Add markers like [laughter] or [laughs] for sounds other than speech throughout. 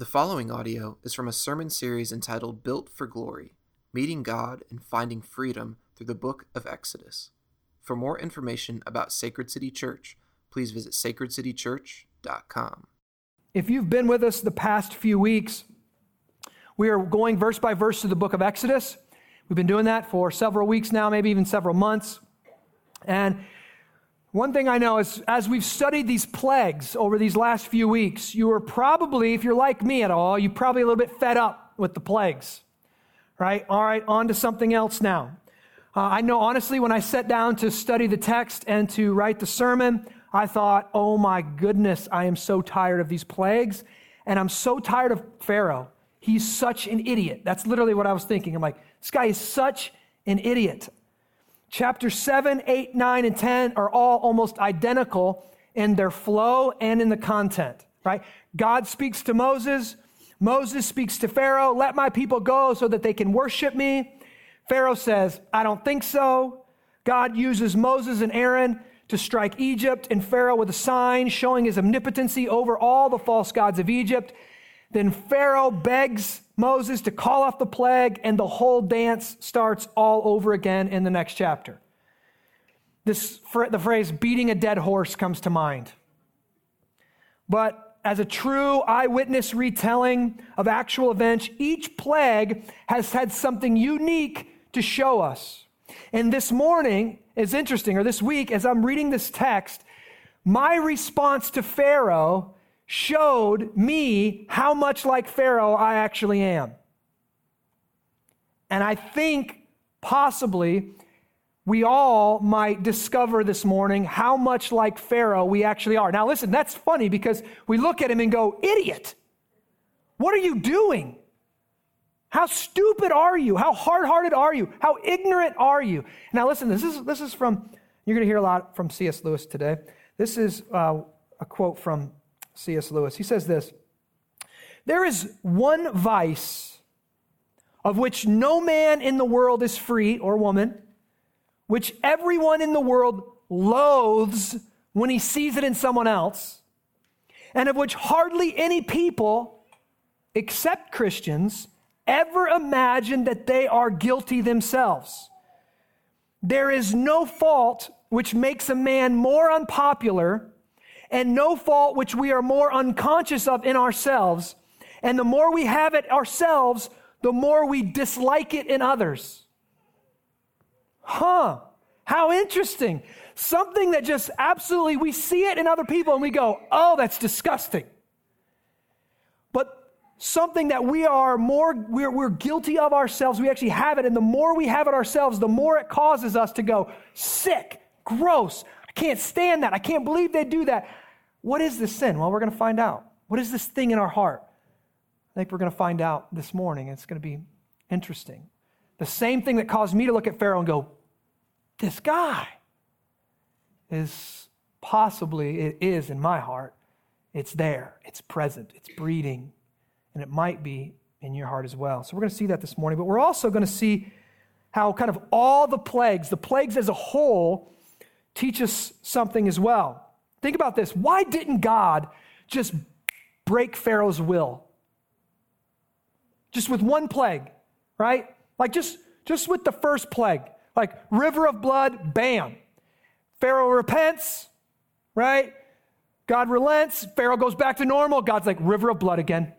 The following audio is from a sermon series entitled Built for Glory Meeting God and Finding Freedom through the Book of Exodus. For more information about Sacred City Church, please visit sacredcitychurch.com. If you've been with us the past few weeks, we are going verse by verse through the book of Exodus. We've been doing that for several weeks now, maybe even several months. And one thing I know is as we've studied these plagues over these last few weeks, you are probably, if you're like me at all, you're probably a little bit fed up with the plagues. Right? All right, on to something else now. Uh, I know honestly, when I sat down to study the text and to write the sermon, I thought, oh my goodness, I am so tired of these plagues. And I'm so tired of Pharaoh. He's such an idiot. That's literally what I was thinking. I'm like, this guy is such an idiot. Chapter 7, 8, 9, and 10 are all almost identical in their flow and in the content, right? God speaks to Moses. Moses speaks to Pharaoh, let my people go so that they can worship me. Pharaoh says, I don't think so. God uses Moses and Aaron to strike Egypt and Pharaoh with a sign showing his omnipotency over all the false gods of Egypt. Then Pharaoh begs Moses to call off the plague, and the whole dance starts all over again in the next chapter. This, the phrase beating a dead horse comes to mind. But as a true eyewitness retelling of actual events, each plague has had something unique to show us. And this morning is interesting, or this week, as I'm reading this text, my response to Pharaoh showed me how much like Pharaoh I actually am. And I think possibly we all might discover this morning how much like Pharaoh we actually are. Now, listen, that's funny because we look at him and go, idiot, what are you doing? How stupid are you? How hard hearted are you? How ignorant are you? Now, listen, this is, this is from, you're going to hear a lot from C.S. Lewis today. This is uh, a quote from C.S. Lewis. He says this There is one vice of which no man in the world is free or woman, which everyone in the world loathes when he sees it in someone else, and of which hardly any people, except Christians, ever imagine that they are guilty themselves. There is no fault which makes a man more unpopular and no fault which we are more unconscious of in ourselves. And the more we have it ourselves, the more we dislike it in others. Huh. How interesting. Something that just absolutely, we see it in other people and we go, oh, that's disgusting. But something that we are more, we're, we're guilty of ourselves, we actually have it. And the more we have it ourselves, the more it causes us to go, sick, gross. I can't stand that. I can't believe they do that. What is this sin? Well, we're going to find out. What is this thing in our heart? I think we're going to find out this morning. It's going to be interesting. The same thing that caused me to look at Pharaoh and go, this guy is possibly, it is in my heart. It's there, it's present, it's breeding, and it might be in your heart as well. So we're going to see that this morning, but we're also going to see how kind of all the plagues, the plagues as a whole, teach us something as well. Think about this. Why didn't God just break Pharaoh's will? Just with one plague, right? Like just, just with the first plague. Like river of blood, bam. Pharaoh repents, right? God relents. Pharaoh goes back to normal. God's like, river of blood again.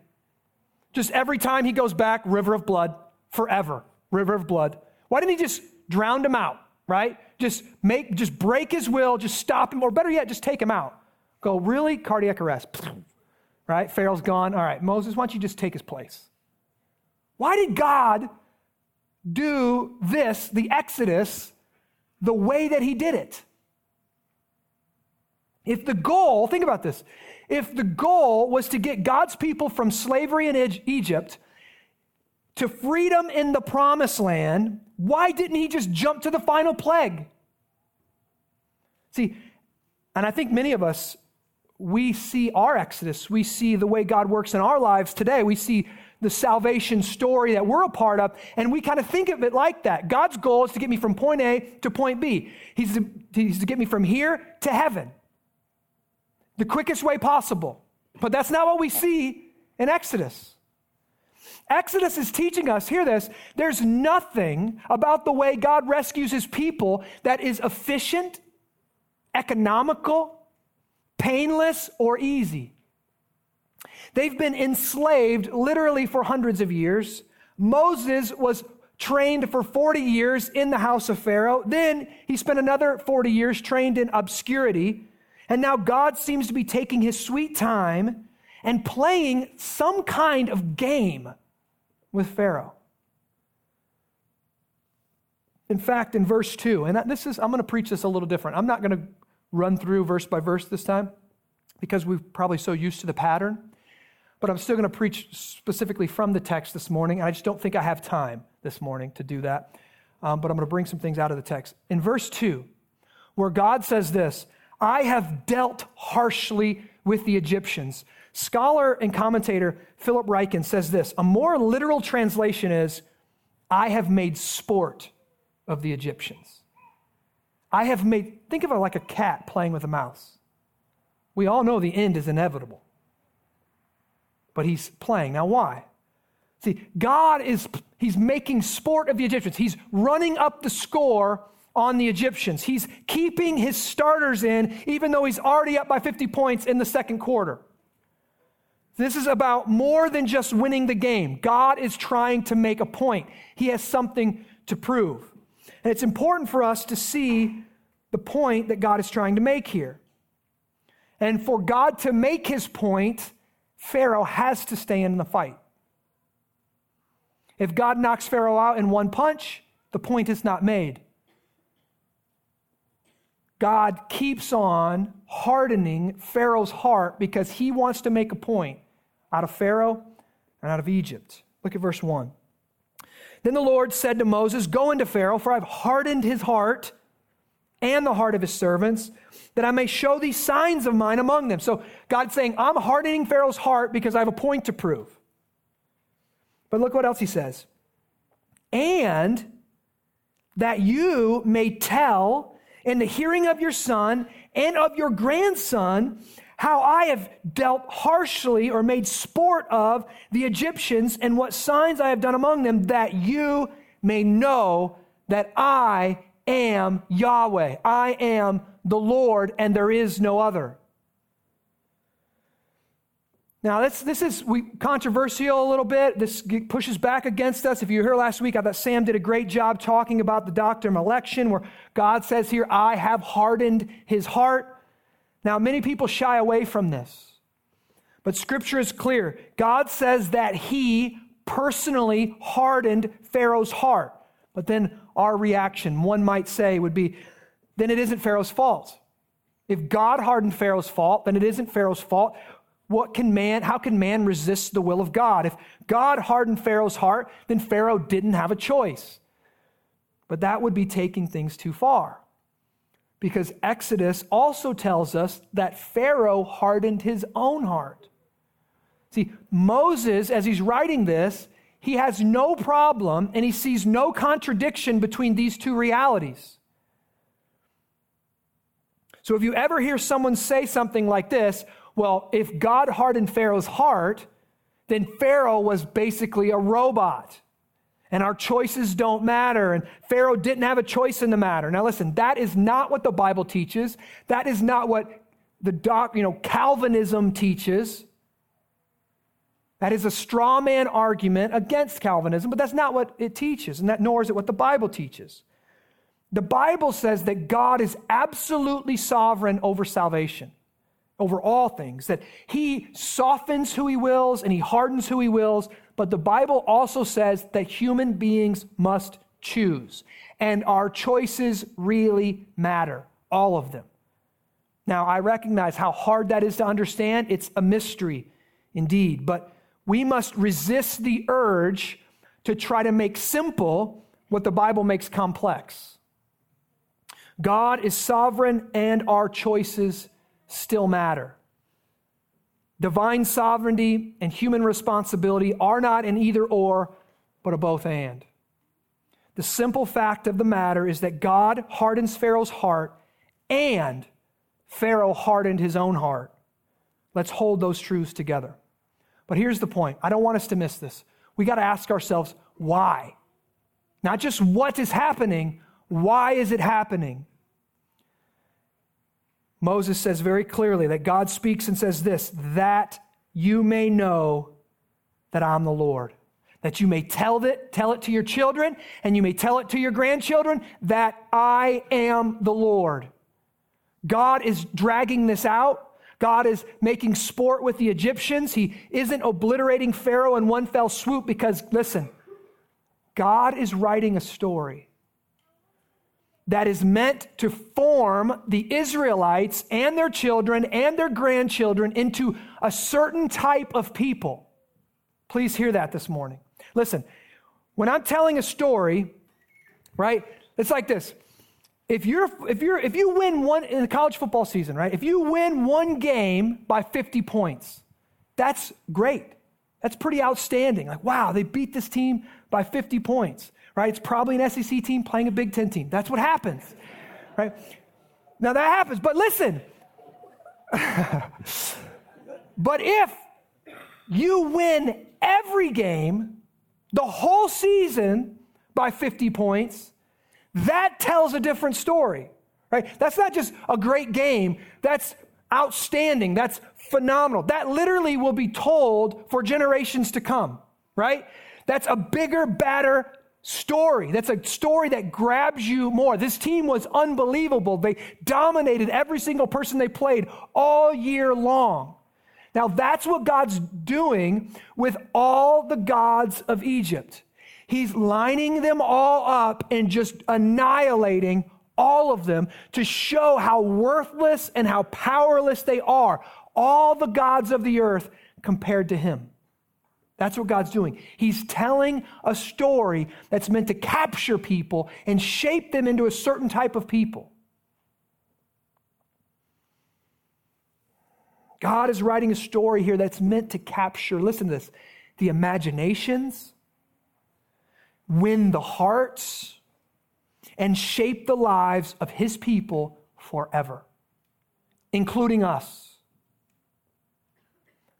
Just every time he goes back, river of blood, forever. River of blood. Why didn't he just drown him out, right? just make, just break his will, just stop him, or better yet, just take him out. Go, really? Cardiac arrest. [laughs] Right? Pharaoh's gone. All right, Moses, why don't you just take his place? Why did God do this, the Exodus, the way that he did it? If the goal, think about this, if the goal was to get God's people from slavery in Egypt to freedom in the promised land, why didn't he just jump to the final plague? See, and I think many of us, we see our Exodus, we see the way God works in our lives today, we see the salvation story that we're a part of, and we kind of think of it like that. God's goal is to get me from point A to point B, He's to, he's to get me from here to heaven the quickest way possible. But that's not what we see in Exodus. Exodus is teaching us, hear this, there's nothing about the way God rescues his people that is efficient, economical, painless, or easy. They've been enslaved literally for hundreds of years. Moses was trained for 40 years in the house of Pharaoh. Then he spent another 40 years trained in obscurity. And now God seems to be taking his sweet time and playing some kind of game with Pharaoh. In fact, in verse 2, and this is, I'm going to preach this a little different. I'm not going to run through verse by verse this time because we're probably so used to the pattern. But I'm still going to preach specifically from the text this morning. And I just don't think I have time this morning to do that. Um, but I'm going to bring some things out of the text. In verse 2, where God says this I have dealt harshly with the Egyptians. Scholar and commentator Philip Ryken says this a more literal translation is, I have made sport of the Egyptians. I have made, think of it like a cat playing with a mouse. We all know the end is inevitable, but he's playing. Now, why? See, God is, he's making sport of the Egyptians. He's running up the score on the Egyptians. He's keeping his starters in, even though he's already up by 50 points in the second quarter. This is about more than just winning the game. God is trying to make a point, He has something to prove. And it's important for us to see the point that God is trying to make here. And for God to make his point, Pharaoh has to stay in the fight. If God knocks Pharaoh out in one punch, the point is not made. God keeps on hardening Pharaoh's heart because he wants to make a point out of Pharaoh and out of Egypt. Look at verse 1. Then the Lord said to Moses, Go into Pharaoh, for I've hardened his heart and the heart of his servants, that I may show these signs of mine among them. So God's saying, I'm hardening Pharaoh's heart because I have a point to prove. But look what else he says. And that you may tell in the hearing of your son and of your grandson how I have dealt harshly or made sport of the Egyptians and what signs I have done among them, that you may know that I am Yahweh. I am the Lord, and there is no other. Now, this, this is we, controversial a little bit. This pushes back against us. If you were here last week, I thought Sam did a great job talking about the doctrine of election, where God says here, I have hardened his heart. Now, many people shy away from this, but scripture is clear. God says that he personally hardened Pharaoh's heart. But then our reaction, one might say, would be then it isn't Pharaoh's fault. If God hardened Pharaoh's fault, then it isn't Pharaoh's fault what can man, how can man resist the will of God? If God hardened Pharaoh's heart, then Pharaoh didn't have a choice. But that would be taking things too far. Because Exodus also tells us that Pharaoh hardened his own heart. See, Moses, as he's writing this, he has no problem and he sees no contradiction between these two realities. So if you ever hear someone say something like this, well, if God hardened Pharaoh's heart, then Pharaoh was basically a robot. And our choices don't matter. And Pharaoh didn't have a choice in the matter. Now, listen, that is not what the Bible teaches. That is not what the doc, you know, Calvinism teaches. That is a straw man argument against Calvinism, but that's not what it teaches, and that nor is it what the Bible teaches. The Bible says that God is absolutely sovereign over salvation over all things, that he softens who he wills and he hardens who he wills. But the Bible also says that human beings must choose, and our choices really matter, all of them. Now, I recognize how hard that is to understand. It's a mystery indeed, but we must resist the urge to try to make simple what the Bible makes complex. God is sovereign and our choices still matter. Divine sovereignty and human responsibility are not an either or, but a both and. The simple fact of the matter is that God hardens Pharaoh's heart and Pharaoh hardened his own heart. Let's hold those truths together. But here's the point I don't want us to miss this. We got to ask ourselves why. Not just what is happening, why is it happening? Moses says very clearly that God speaks and says this that you may know that I'm the Lord. That you may tell it, tell it to your children, and you may tell it to your grandchildren that I am the Lord. God is dragging this out. God is making sport with the Egyptians. He isn't obliterating Pharaoh in one fell swoop because, listen, God is writing a story that is meant to form the Israelites and their children and their grandchildren into a certain type of people. Please hear that this morning. Listen, when I'm telling a story, right, it's like this. If you're if you're if you win one in the college football season, right? If you win one game by 50 points, that's great. That's pretty outstanding. Like, wow, they beat this team by 50 points right? It's probably an SEC team playing a Big Ten team. That's what happens, right? Now that happens, but listen. [laughs] but if you win every game, the whole season by 50 points, that tells a different story, right? That's not just a great game, that's outstanding, that's phenomenal. That literally will be told for generations to come, right? That's a bigger, badder story. That's a story that grabs you more. This team was unbelievable. They dominated every single person they played all year long. Now, that's what God's doing with all the gods of Egypt. He's lining them all up and just annihilating all of them to show how worthless and how powerless they are. All the gods of the earth compared to him. That's what God's doing. He's telling a story that's meant to capture people and shape them into a certain type of people. God is writing a story here that's meant to capture, listen to this, the imaginations, win the hearts, and shape the lives of his people forever, including us.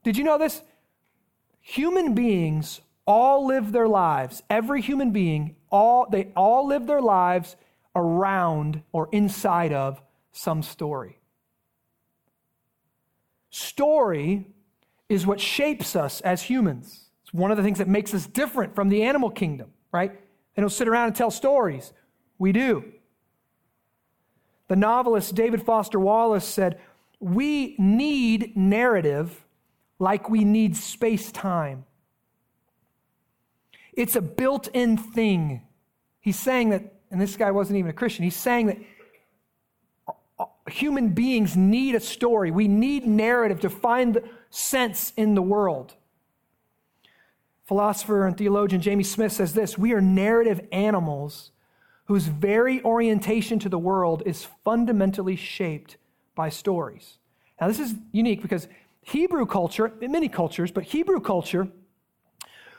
Did you know this? Human beings all live their lives, every human being, all, they all live their lives around or inside of some story. Story is what shapes us as humans. It's one of the things that makes us different from the animal kingdom, right? They don't sit around and tell stories. We do. The novelist David Foster Wallace said, We need narrative like we need space time. It's a built in thing. He's saying that, and this guy wasn't even a Christian, he's saying that human beings need a story. We need narrative to find sense in the world. Philosopher and theologian Jamie Smith says this We are narrative animals whose very orientation to the world is fundamentally shaped by stories. Now, this is unique because Hebrew culture, many cultures, but Hebrew culture,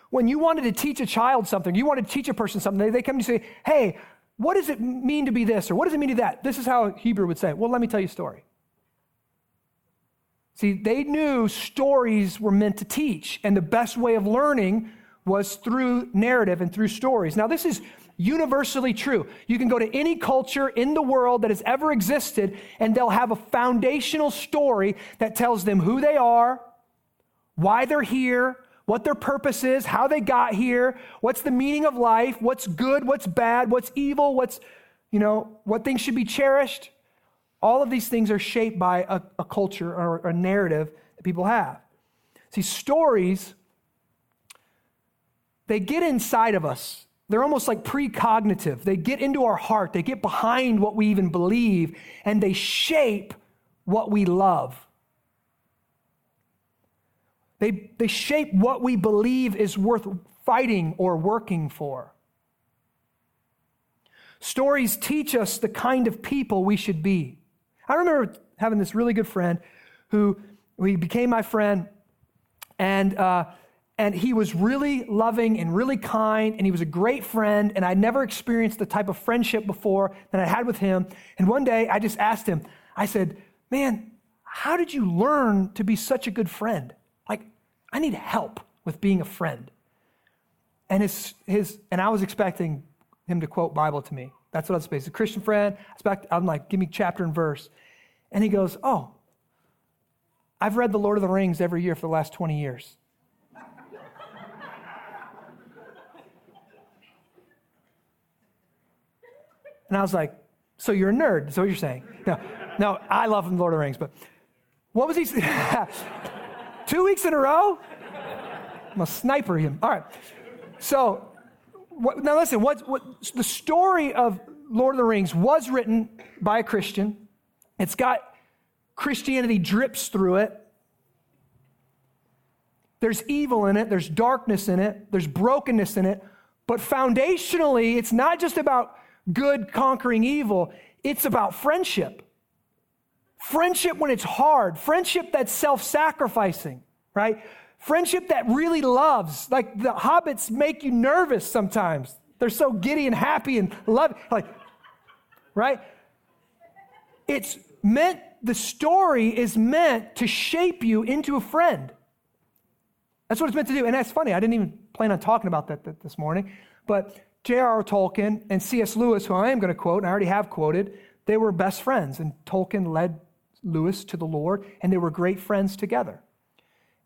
when you wanted to teach a child something, you wanted to teach a person something, they come to say, hey, what does it mean to be this? Or what does it mean to that? This is how Hebrew would say, well, let me tell you a story. See, they knew stories were meant to teach, and the best way of learning was through narrative and through stories. Now, this is universally true. You can go to any culture in the world that has ever existed, and they'll have a foundational story that tells them who they are, why they're here, what their purpose is, how they got here, what's the meaning of life, what's good, what's bad, what's evil, what's, you know, what things should be cherished. All of these things are shaped by a, a culture or a narrative that people have. See, stories, they get inside of us they're almost like precognitive. They get into our heart, they get behind what we even believe, and they shape what we love. They, they shape what we believe is worth fighting or working for. Stories teach us the kind of people we should be. I remember having this really good friend who he became my friend, and uh, and he was really loving and really kind and he was a great friend and i'd never experienced the type of friendship before that i had with him and one day i just asked him i said man how did you learn to be such a good friend like I need help with being a friend. And his, his and I was expecting him to quote Bible to me. That's what I was expecting. a Christian friend. Expect, I'm like, give me chapter and verse. And he goes, Oh, I've read The Lord of the Rings every year for the last 20 years. And I was like, So you're a nerd? Is what you're saying? No, no, I love Lord of the Rings, but what was he? [laughs] Two weeks in a row? I'm a sniper him. All right. So what, now listen, what, what, the story of Lord of the Rings was written by a Christian. It's got Christianity drips through it. There's evil in it, there's darkness in it, there's brokenness in it. But foundationally, it's not just about good conquering evil, it's about friendship. Friendship when it's hard, friendship that's self sacrificing, right? Friendship that really loves. Like the hobbits make you nervous sometimes. They're so giddy and happy and love, like, right? It's meant, the story is meant to shape you into a friend. That's what it's meant to do. And that's funny. I didn't even plan on talking about that, that this morning. But J.R.R. Tolkien and C.S. Lewis, who I am going to quote, and I already have quoted, they were best friends. And Tolkien led Lewis to the Lord, and they were great friends together.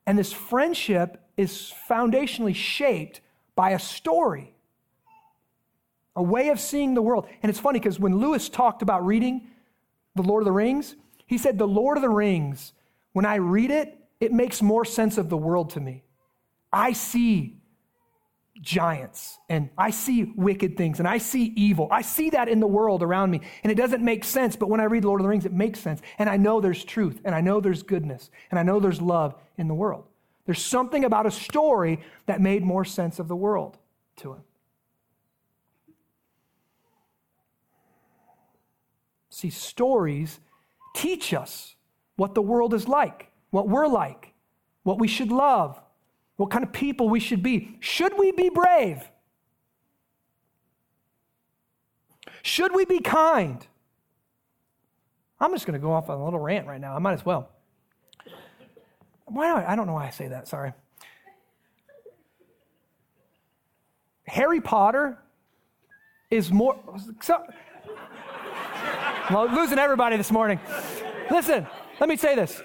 And this friendship is foundationally shaped by a story, a way of seeing the world. And it's funny because when Lewis talked about reading The Lord of the Rings, he said, The Lord of the Rings, when I read it, it makes more sense of the world to me. I see giants and I see wicked things and I see evil. I see that in the world around me and it doesn't make sense, but when I read Lord of the Rings, it makes sense. And I know there's truth and I know there's goodness and I know there's love in the world. There's something about a story that made more sense of the world to him. See, stories teach us what the world is like, what we're like, what we should love, what kind of people we should be. Should we be brave? Should we be kind? I'm just going to go off on a little rant right now. I might as well. Why I don't know why I say that. Sorry. Harry Potter is more. So, well, losing everybody this morning. Listen, let me say this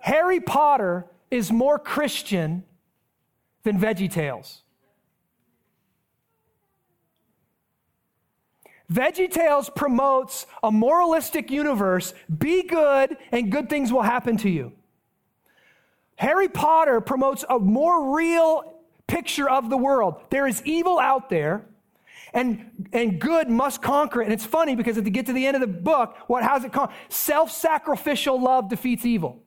Harry Potter is more Christian than Veggie Tales. Veggie Tales promotes a moralistic universe be good and good things will happen to you. Harry Potter promotes a more real picture of the world. There is evil out there, and, and good must conquer it. And it's funny because if you get to the end of the book, what has it called? Self sacrificial love defeats evil.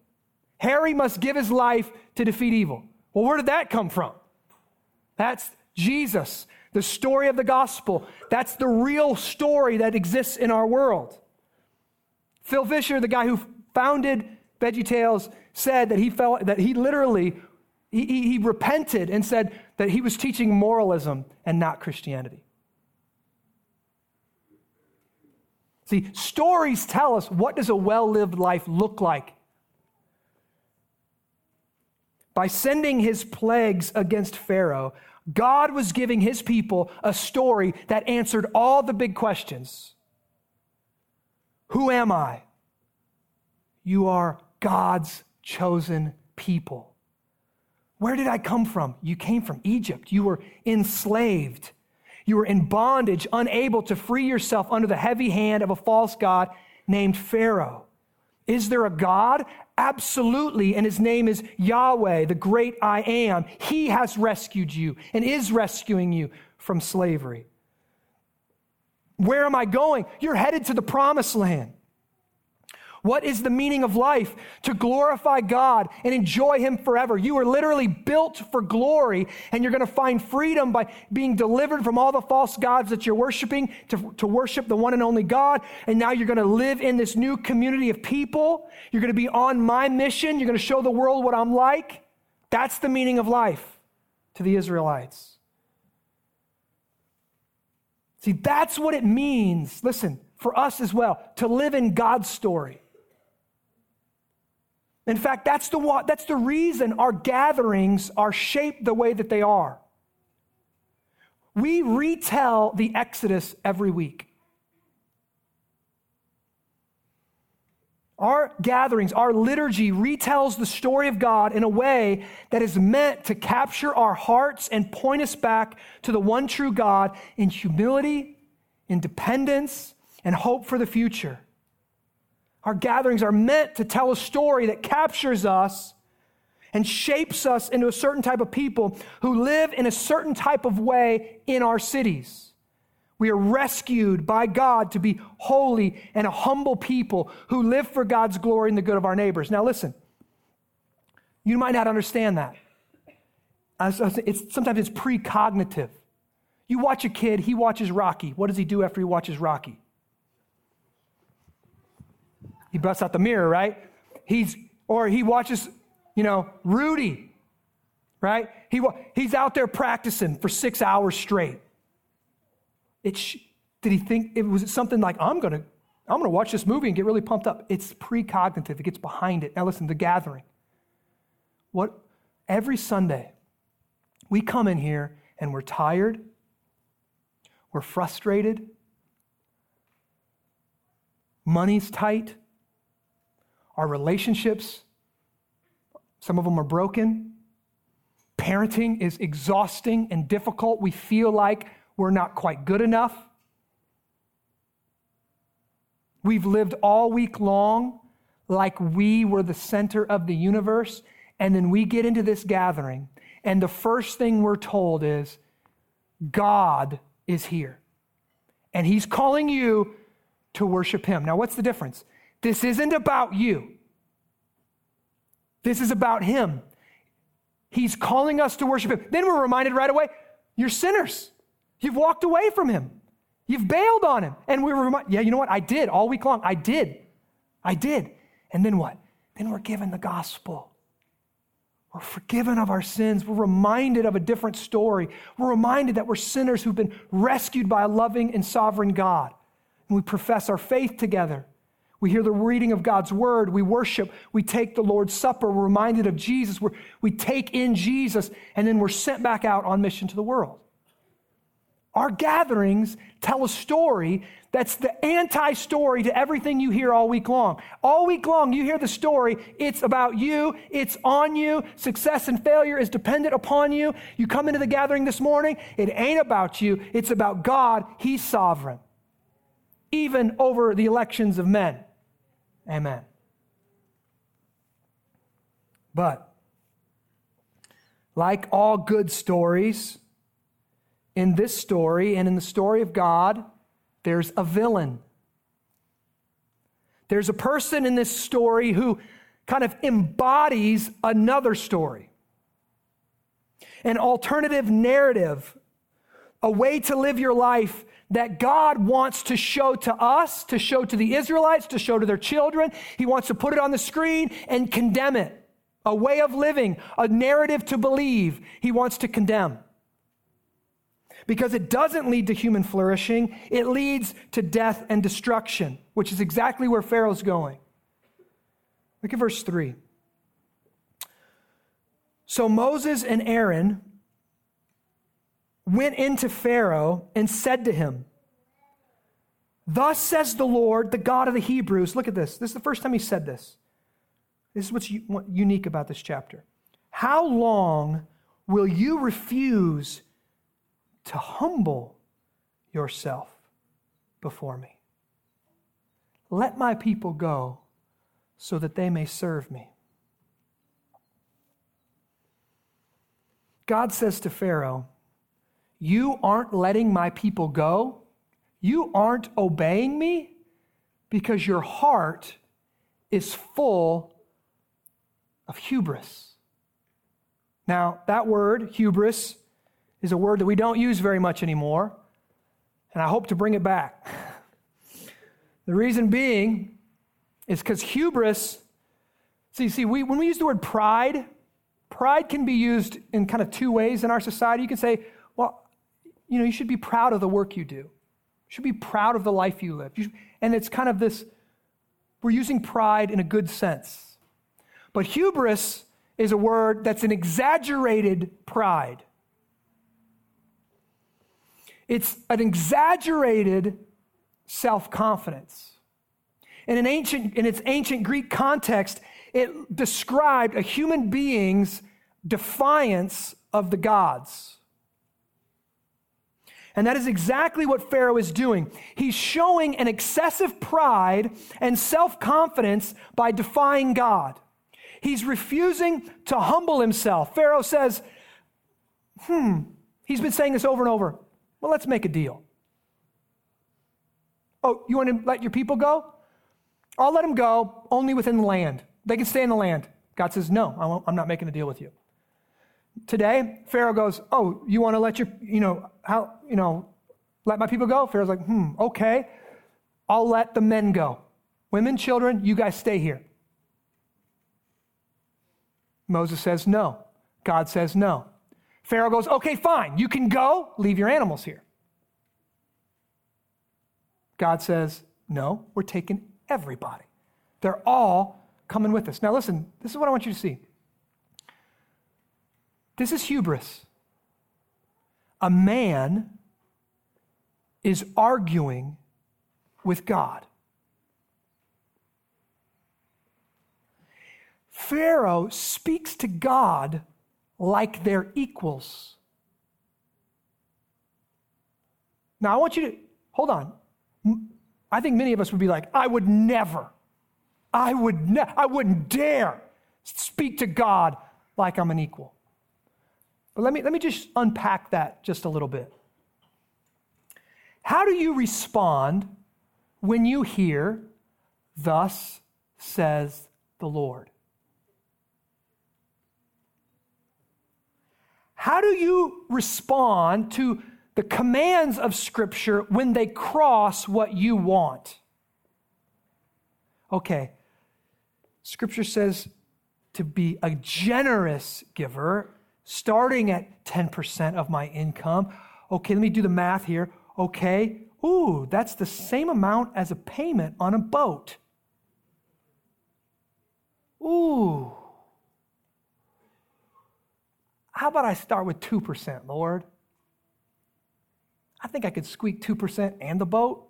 Harry must give his life to defeat evil. Well, where did that come from? That's Jesus, the story of the gospel. That's the real story that exists in our world. Phil Vischer, the guy who founded Veggie Tales, said that he felt that he literally he, he, repented and said that he was teaching moralism and not Christianity. See, stories tell us what does a well-lived life look like by sending his plagues against Pharaoh, God was giving his people a story that answered all the big questions Who am I? You are God's chosen people. Where did I come from? You came from Egypt. You were enslaved. You were in bondage, unable to free yourself under the heavy hand of a false God named Pharaoh. Is there a God? Absolutely. And his name is Yahweh, the great I am. He has rescued you and is rescuing you from slavery. Where am I going? You're headed to the promised land. What is the meaning of life? To glorify God and enjoy Him forever. You are literally built for glory, and you're going to find freedom by being delivered from all the false gods that you're worshiping to, to worship the one and only God. And now you're going to live in this new community of people. You're going to be on my mission. You're going to show the world what I'm like. That's the meaning of life to the Israelites. See, that's what it means, listen, for us as well, to live in God's story. In fact, that's the, that's the reason our gatherings are shaped the way that they are. We retell the Exodus every week. Our gatherings, our liturgy retells the story of God in a way that is meant to capture our hearts and point us back to the one true God in humility, in dependence, and hope for the future. Our gatherings are meant to tell a story that captures us and shapes us into a certain type of people who live in a certain type of way in our cities. We are rescued by God to be holy and a humble people who live for God's glory and the good of our neighbors. Now, listen, you might not understand that. It's, sometimes it's precognitive. You watch a kid, he watches Rocky. What does he do after he watches Rocky? He busts out the mirror, right? He's, or he watches, you know, Rudy, right? He, he's out there practicing for six hours straight. It did he think it was something like, I'm going to I'm going to watch this movie and get really pumped up. It's precognitive. It gets behind it. Now listen, the gathering. What every Sunday we come in here and we're tired, we're frustrated, money's tight, our relationships, some of them are broken. Parenting is exhausting and difficult. We feel like we're not quite good enough. We've lived all week long like we were the center of the universe, and then we get into this gathering, and the first thing we're told is God is here. And He's calling you to worship Him. Now, what's the difference? This isn't about you, this is about Him. He's calling us to worship Him. Then we're reminded right away you're sinners. You've walked away from him. You've bailed on him. And we were reminded, yeah, you know what? I did all week long. I did. I did. And then what? Then we're given the gospel. We're forgiven of our sins. We're reminded of a different story. We're reminded that we're sinners who've been rescued by a loving and sovereign God. And we profess our faith together. We hear the reading of God's word. We worship. We take the Lord's Supper. We're reminded of Jesus. We're, we take in Jesus, and then we're sent back out on mission to the world. Our gatherings tell a story that's the anti story to everything you hear all week long. All week long, you hear the story, it's about you, it's on you, success and failure is dependent upon you. You come into the gathering this morning, it ain't about you, it's about God. He's sovereign, even over the elections of men. Amen. But, like all good stories, in this story and in the story of God, there's a villain. There's a person in this story who kind of embodies another story, an alternative narrative, a way to live your life that God wants to show to us, to show to the Israelites, to show to their children. He wants to put it on the screen and condemn it. A way of living, a narrative to believe, he wants to condemn because it doesn't lead to human flourishing, it leads to death and destruction, which is exactly where Pharaoh's going. Look at verse 3. So Moses and Aaron went into Pharaoh and said to him, Thus says the Lord, the God of the Hebrews. Look at this. This is the first time he said this. This is what's unique about this chapter. How long will you refuse to humble yourself before me. Let my people go so that they may serve me. God says to Pharaoh, You aren't letting my people go. You aren't obeying me because your heart is full of hubris. Now, that word, hubris, is a word that we don't use very much anymore, and I hope to bring it back. [laughs] the reason being is because hubris, see, see, we, when we use the word pride, pride can be used in kind of two ways in our society. You can say, you know, you should be proud of the work you do. You should be proud of the life you live. You should, and it's kind of this, we're using pride in a good sense. But hubris is a word that's an exaggerated pride. It's an exaggerated self confidence. In, an ancient, in its ancient Greek context, it described a human being's defiance of the gods. And that is exactly what Pharaoh is doing. He's showing an excessive pride and self confidence by defying God. He's refusing to humble himself. Pharaoh says, Hmm, he's been saying this over and over. Well, let's make a deal. Oh, you want to let your people go? I'll let them go only within the land. They can stay in the land. God says, No, I'm not making a deal with you. Today, Pharaoh goes, Oh, you want to let your, you know, how, you know, let my people go? Pharaoh's like, Hmm, okay. I'll let the men go. Women, children, you guys stay here. Moses says no. God says no. Pharaoh goes, Okay, fine. You can go. Leave your animals here. God says, No, we're taking everybody. They're all coming with us. Now, listen, this is what I want you to see. This is hubris. A man is arguing with God. Pharaoh speaks to God like they're equals. Now, I want you to hold on. I think many of us would be like, I would never, I would ne- I wouldn't dare speak to God like I'm an equal. But let me, let me just unpack that just a little bit. How do you respond when you hear, Thus says the Lord? How do you respond to the commands of Scripture when they cross what you want? Okay, Scripture says to be a generous giver starting at 10% of my income. Okay, let me do the math here. Okay, ooh, that's the same amount as a payment on a boat. Ooh. How about I start with 2%, Lord? I think I could squeak 2% and the boat.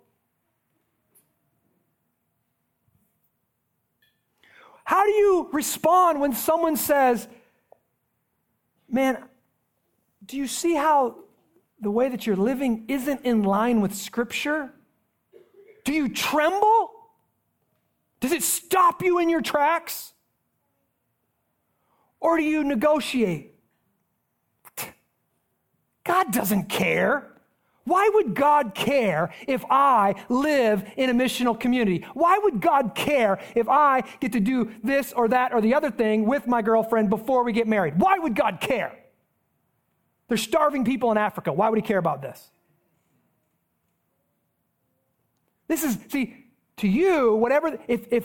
How do you respond when someone says, man, do you see how the way that you're living isn't in line with Scripture? Do you tremble? Does it stop you in your tracks? Or do you negotiate? God doesn't care. Why would God care if I live in a missional community? Why would God care if I get to do this or that or the other thing with my girlfriend before we get married? Why would God care? There's starving people in Africa. Why would he care about this? This is, see, to you, whatever, if, if,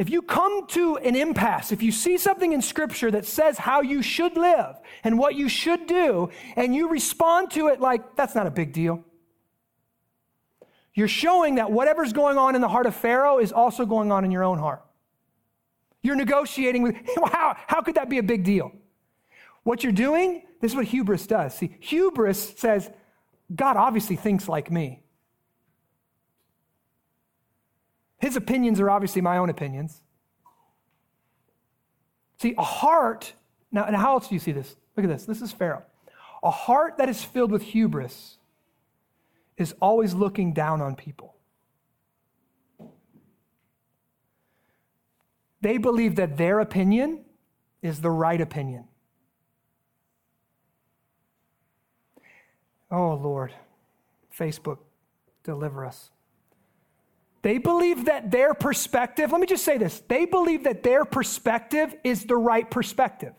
if you come to an impasse, if you see something in Scripture that says how you should live and what you should do, and you respond to it like, that's not a big deal, you're showing that whatever's going on in the heart of Pharaoh is also going on in your own heart. You're negotiating with, [laughs] how, how could that be a big deal? What you're doing, this is what hubris does. See, hubris says, God obviously thinks like me. His opinions are obviously my own opinions. See, a heart, now, and how else do you see this? Look at this. This is Pharaoh. A heart that is filled with hubris is always looking down on people. They believe that their opinion is the right opinion. Oh, Lord, Facebook, deliver us. They believe that their perspective, let me just say this, they believe that their perspective is the right perspective.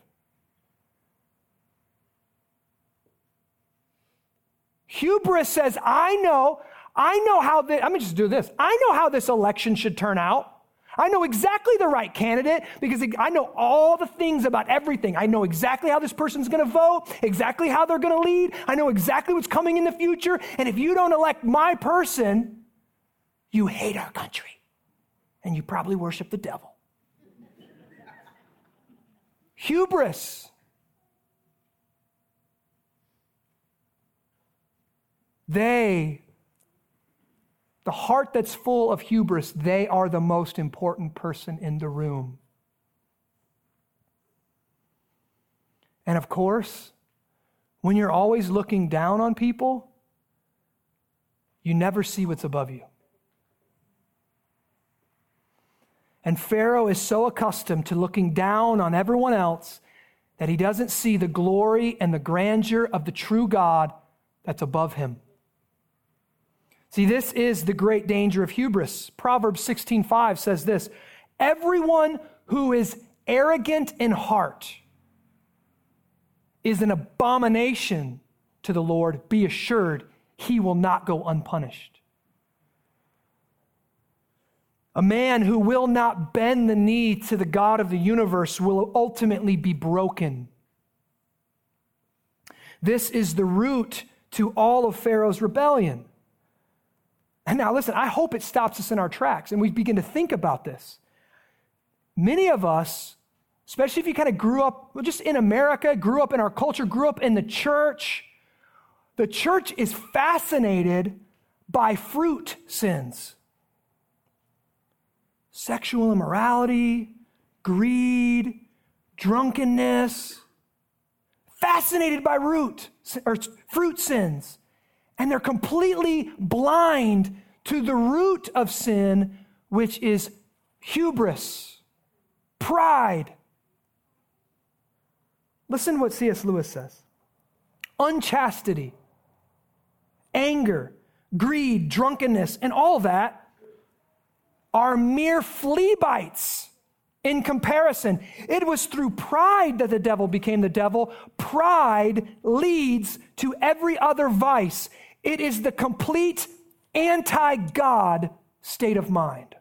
Hubris says, I know, I know how this, I'm gonna just do this. I know how this election should turn out. I know exactly the right candidate because I know all the things about everything. I know exactly how this person's going to vote, exactly how they're going to lead. I know exactly what's coming in the future. And if you don't elect my person, you hate our country and you probably worship the devil. hubris. They, the heart that's full of hubris, they are the most important person in the room. And of course, when you're always looking down on people, you never see what's above you. And Pharaoh is so accustomed to looking down on everyone else that he doesn't see the glory and the grandeur of the true God that's above him. See, this is the great danger of hubris. Proverbs 16:5 says this, "Everyone who is arrogant in heart is an abomination to the Lord. Be assured he will not go unpunished." A man who will not bend the knee to the God of the universe will ultimately be broken. This is the root to all of Pharaoh's rebellion. And now, listen, I hope it stops us in our tracks and we begin to think about this. Many of us, especially if you kind of grew up just in America, grew up in our culture, grew up in the church, the church is fascinated by fruit sins sexual immorality, greed, drunkenness, fascinated by root or fruit sins. And they're completely blind to the root of sin, which is hubris, pride. Listen to what C.S. Lewis says unchastity, anger, greed, drunkenness, and all that are mere flea bites in comparison. It was through pride that the devil became the devil. Pride leads to every other vice. It is the complete anti God state of mind.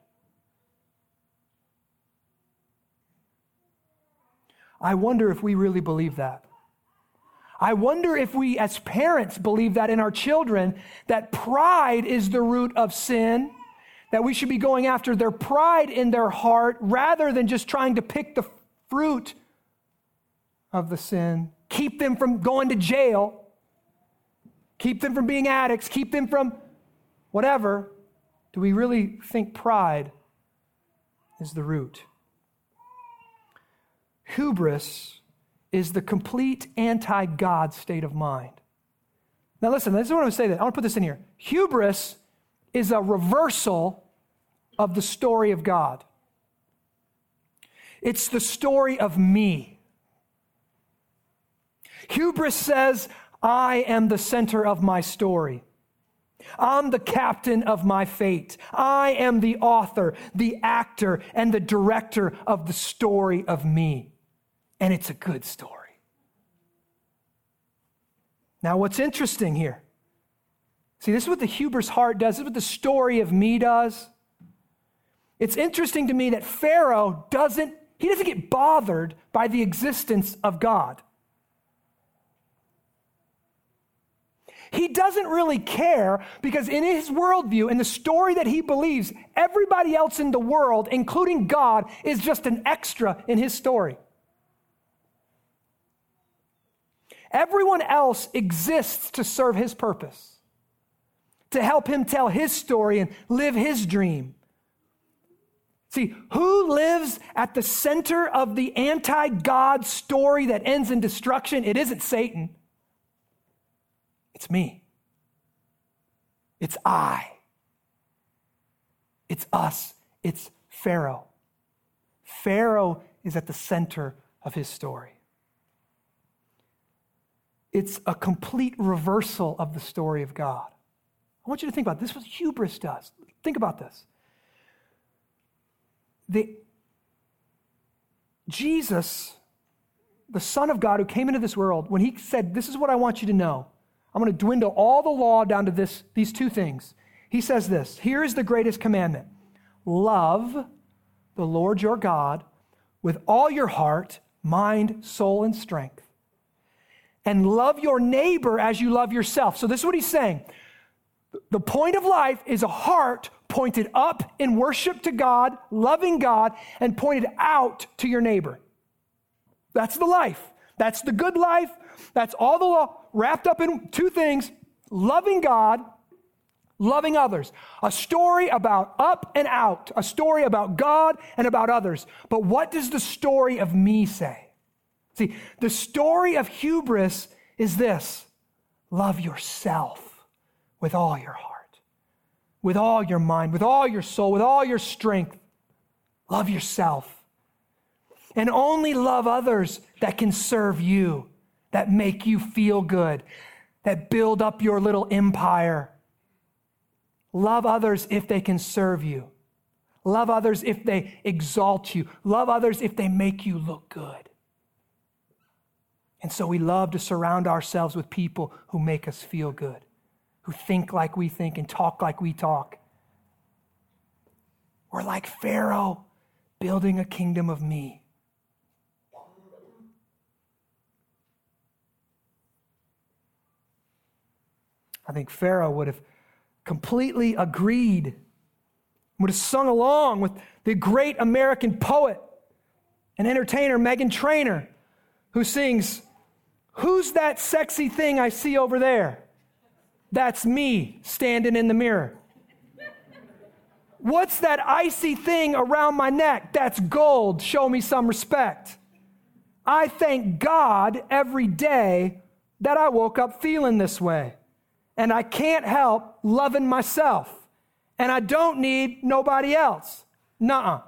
I wonder if we really believe that. I wonder if we, as parents, believe that in our children, that pride is the root of sin that we should be going after their pride in their heart rather than just trying to pick the fruit of the sin, keep them from going to jail, keep them from being addicts, keep them from whatever. Do we really think pride is the root? Hubris is the complete anti God state of mind. Now, listen, this is what I'm going to say. That I want to put this in here. Hubris is a reversal of the story of God. It's the story of me. Hubris says, I am the center of my story. I'm the captain of my fate. I am the author, the actor, and the director of the story of me. And it's a good story. Now, what's interesting here See, this is what the hubris heart does. This is what the story of me does. It's interesting to me that Pharaoh doesn't, he doesn't get bothered by the existence of God. He doesn't really care because, in his worldview, in the story that he believes, everybody else in the world, including God, is just an extra in his story. Everyone else exists to serve his purpose to help him tell his story and live his dream. See, who lives at the center of the anti God story that ends in destruction? It isn't Satan, it's me. It's I. It's us. It's Pharaoh. Pharaoh is at the center of his story. It's a complete reversal of the story of God. I want you to think about this. what hubris does. Think about this. The, Jesus, the Son of God who came into this world, when he said, This is what I want you to know, I'm going to dwindle all the law down to this, these two things. He says this Here is the greatest commandment love the Lord your God with all your heart, mind, soul, and strength. And love your neighbor as you love yourself. So, this is what he's saying. The point of life is a heart pointed up in worship to God, loving God, and pointed out to your neighbor. That's the life. That's the good life. That's all the law wrapped up in two things loving God, loving others. A story about up and out, a story about God and about others. But what does the story of me say? See, the story of hubris is this love yourself with all your heart, with all your mind, with all your soul, with all your strength. Love yourself. And only love others that can serve you, that make you feel good, that build up your little empire. Love others if they can serve you. Love others if they exalt you. Love others if they make you look good. And so we love to surround ourselves with people who make us feel good, who think like we think and talk like we talk. We're like Pharaoh building a kingdom of me. I think Pharaoh would have completely agreed, would have sung along with the great American poet and entertainer Meghan Trainor, who sings, Who's that sexy thing I see over there? That's me standing in the mirror. What's that icy thing around my neck? That's gold. Show me some respect. I thank God every day that I woke up feeling this way. And I can't help loving myself. And I don't need nobody else. Nuh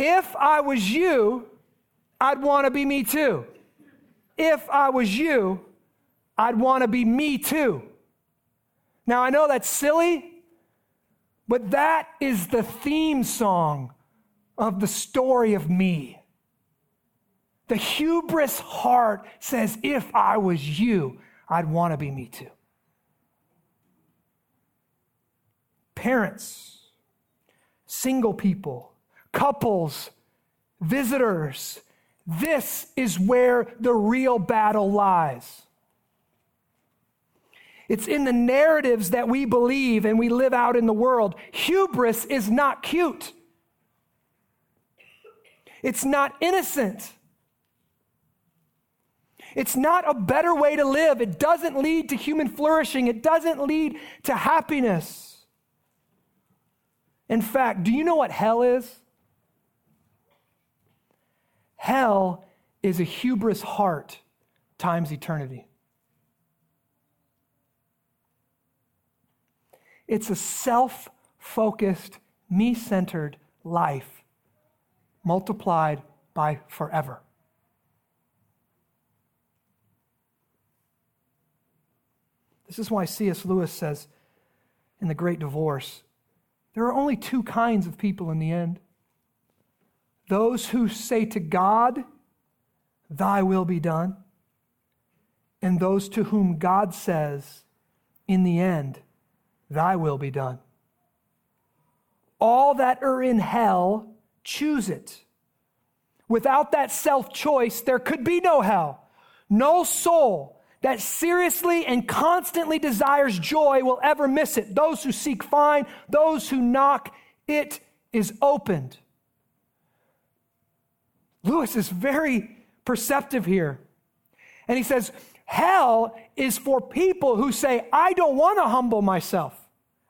if I was you, I'd want to be me too. If I was you, I'd want to be me too. Now, I know that's silly, but that is the theme song of the story of me. The hubris heart says, if I was you, I'd want to be me too. Parents, single people, couples, visitors, this is where the real battle lies. It's in the narratives that we believe and we live out in the world. Hubris is not cute. It's not innocent. It's not a better way to live. It doesn't lead to human flourishing. It doesn't lead to happiness. In fact, do you know what hell is? Hell is a hubris heart times eternity. It's a self focused, me centered life multiplied by forever. This is why C.S. Lewis says in The Great Divorce there are only two kinds of people in the end those who say to God, Thy will be done, and those to whom God says, In the end, Thy will be done. All that are in hell choose it. Without that self choice, there could be no hell. No soul that seriously and constantly desires joy will ever miss it. Those who seek find, those who knock, it is opened. Lewis is very perceptive here. And he says, Hell is for people who say, I don't want to humble myself.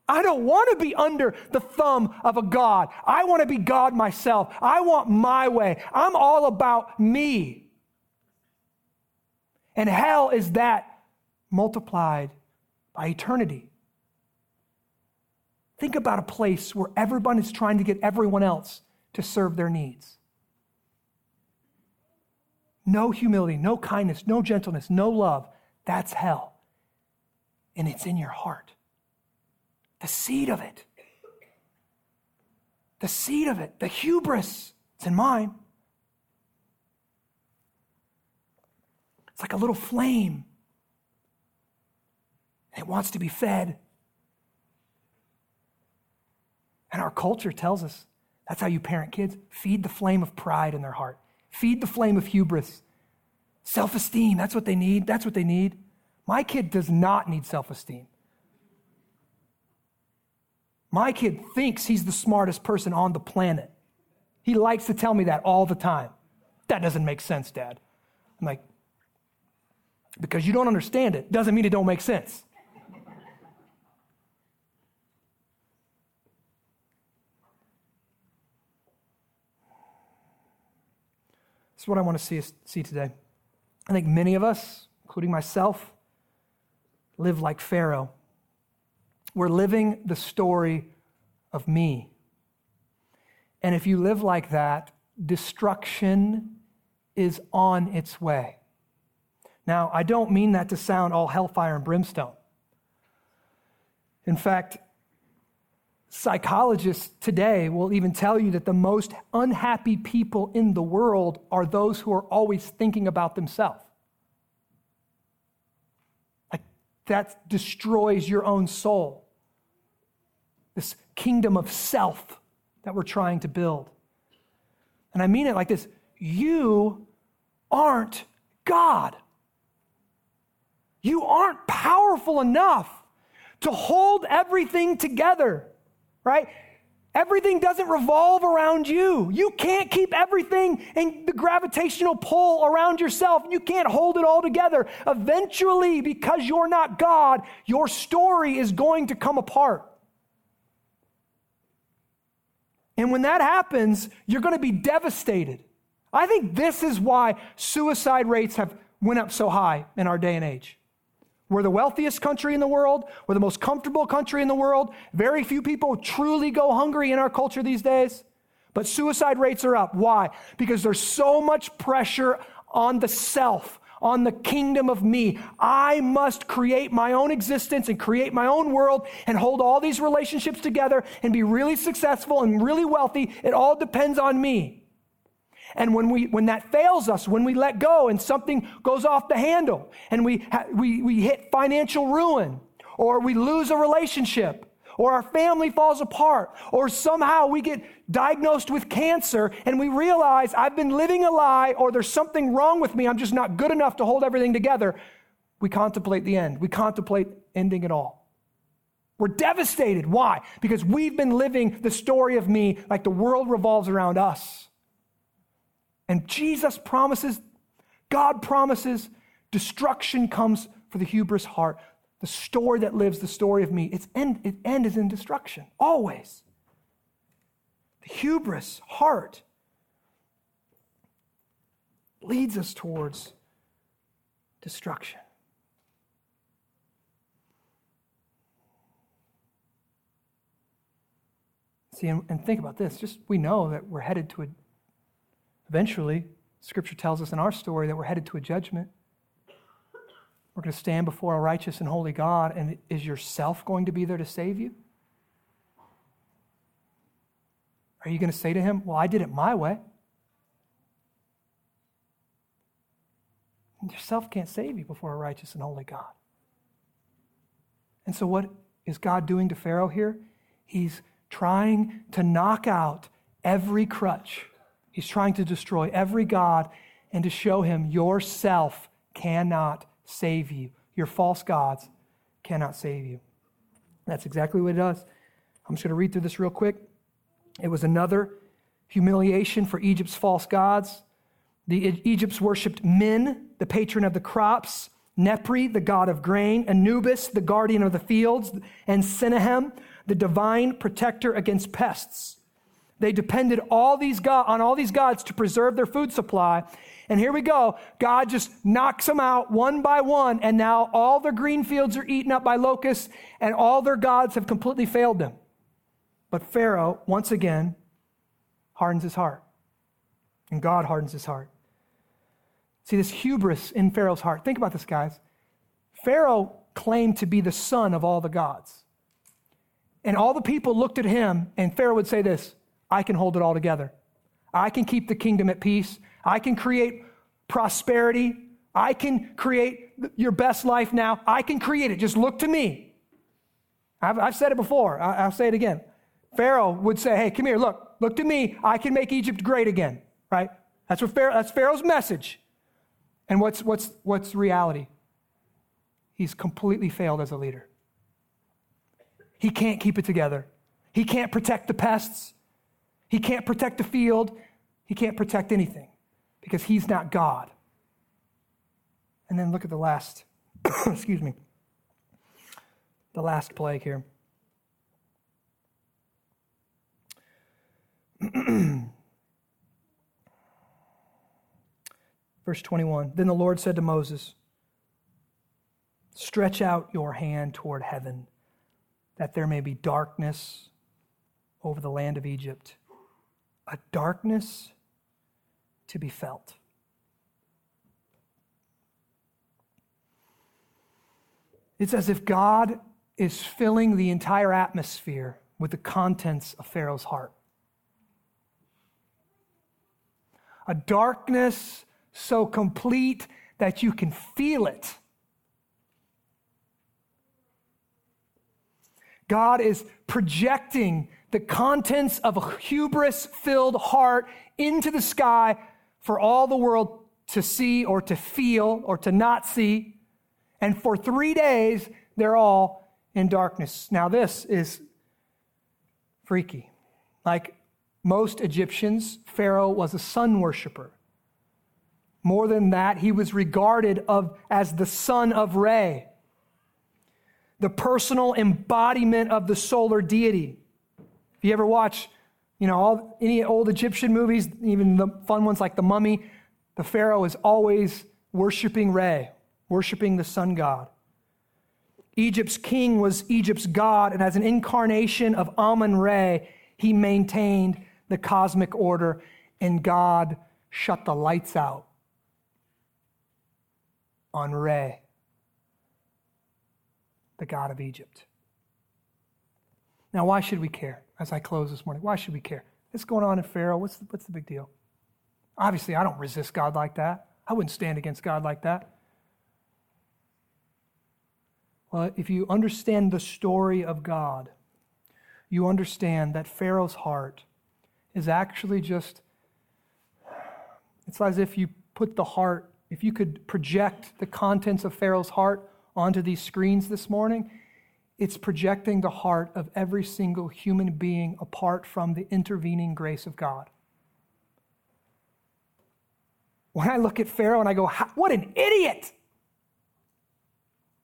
I don't want to be under the thumb of a God. I want to be God myself. I want my way. I'm all about me. And hell is that multiplied by eternity. Think about a place where everyone is trying to get everyone else to serve their needs no humility, no kindness, no gentleness, no love, that's hell. And it's in your heart. The seed of it. The seed of it, the hubris, it's in mine. It's like a little flame. It wants to be fed. And our culture tells us that's how you parent kids feed the flame of pride in their heart. Feed the flame of hubris. Self esteem, that's what they need. That's what they need. My kid does not need self esteem. My kid thinks he's the smartest person on the planet. He likes to tell me that all the time. That doesn't make sense, Dad. I'm like, because you don't understand it doesn't mean it don't make sense. This is what I want to see, see today. I think many of us, including myself, live like Pharaoh. We're living the story of me. And if you live like that, destruction is on its way. Now, I don't mean that to sound all hellfire and brimstone. In fact, psychologists today will even tell you that the most unhappy people in the world are those who are always thinking about themselves. Like that destroys your own soul. This kingdom of self that we're trying to build. And I mean it like this you aren't God. You aren't powerful enough to hold everything together, right? Everything doesn't revolve around you. You can't keep everything in the gravitational pull around yourself. You can't hold it all together. Eventually, because you're not God, your story is going to come apart. And when that happens, you're going to be devastated. I think this is why suicide rates have went up so high in our day and age. We're the wealthiest country in the world. We're the most comfortable country in the world. Very few people truly go hungry in our culture these days. But suicide rates are up. Why? Because there's so much pressure on the self on the kingdom of me. I must create my own existence and create my own world and hold all these relationships together and be really successful and really wealthy. It all depends on me. And when, we, when that fails us, when we let go and something goes off the handle and we, ha- we, we hit financial ruin or we lose a relationship or our family falls apart, or somehow we get diagnosed with cancer and we realize I've been living a lie or there's something wrong with me, I'm just not good enough to hold everything together, we contemplate the end. We contemplate ending it all. We're devastated. Why? Because we've been living the story of me like the world revolves around us. And Jesus promises, God promises, destruction comes for the hubris heart the story that lives the story of me, its end, its end is in destruction, always. The hubris heart leads us towards destruction. See, and, and, think about this. Just we know that we're headed to a, eventually, Scripture tells us in our story that we're headed to a judgment. We're going to stand before a righteous and holy God, and is yourself going to be there to save you? Are you going to say to him, Well, I did it my way? Yourself can't save you before a righteous and holy God. And so, what is God doing to Pharaoh here? He's trying to knock out every crutch. He's trying to destroy every God and to show him yourself cannot save you. Your false gods cannot save you. That's exactly what it does. I'm just going to read through this real quick. It was another humiliation for Egypt's false gods. The Egypts worshipped Min, the patron of the crops, Nepri, the god of grain, Anubis, the guardian of the fields, and Senehem, the divine protector against pests. They depended all these on all these gods to preserve their food supply, and here we go. God just knocks them out one by one, and now all their green fields are eaten up by locusts, and all their gods have completely failed them. But Pharaoh, once again, hardens his heart. And God hardens his heart. See this hubris in Pharaoh's heart. Think about this, guys. Pharaoh claimed to be the son of all the gods. And all the people looked at him, and Pharaoh would say this I can hold it all together. I can keep the kingdom at peace. I can create prosperity. I can create your best life now. I can create it. Just look to me. I've, I've said it before. I, will say it again. Pharaoh would say, Hey, come here, look, look to me. I can make Egypt great again, right? That's what Pharaoh, that's Pharaoh's message. And what's, what's, what's reality? He's completely failed as a leader. He can't keep it together. He can't protect the pests. He can't protect the field. He can't protect anything because he's not God. And then look at the last, [coughs] excuse me, the last plague here. [clears throat] Verse 21 Then the Lord said to Moses, Stretch out your hand toward heaven, that there may be darkness over the land of Egypt, a darkness to be felt. It's as if God is filling the entire atmosphere with the contents of Pharaoh's heart. A darkness so complete that you can feel it. God is projecting the contents of a hubris filled heart into the sky for all the world to see or to feel or to not see. And for three days, they're all in darkness. Now, this is freaky. Like most Egyptians, Pharaoh was a sun worshiper. More than that, he was regarded of, as the son of Re, the personal embodiment of the solar deity. If you ever watch, you know, all, any old Egyptian movies, even the fun ones like The Mummy, the Pharaoh is always worshiping Re, worshiping the sun god. Egypt's king was Egypt's god, and as an incarnation of Amun Re, he maintained the cosmic order, and God shut the lights out on Re, the god of Egypt. Now, why should we care? As I close this morning, why should we care? What's going on in Pharaoh? What's the, what's the big deal? Obviously, I don't resist God like that. I wouldn't stand against God like that. Well, if you understand the story of God, you understand that Pharaoh's heart is actually just, it's as if you put the heart, if you could project the contents of Pharaoh's heart onto these screens this morning, it's projecting the heart of every single human being apart from the intervening grace of God. When I look at Pharaoh and I go, what an idiot!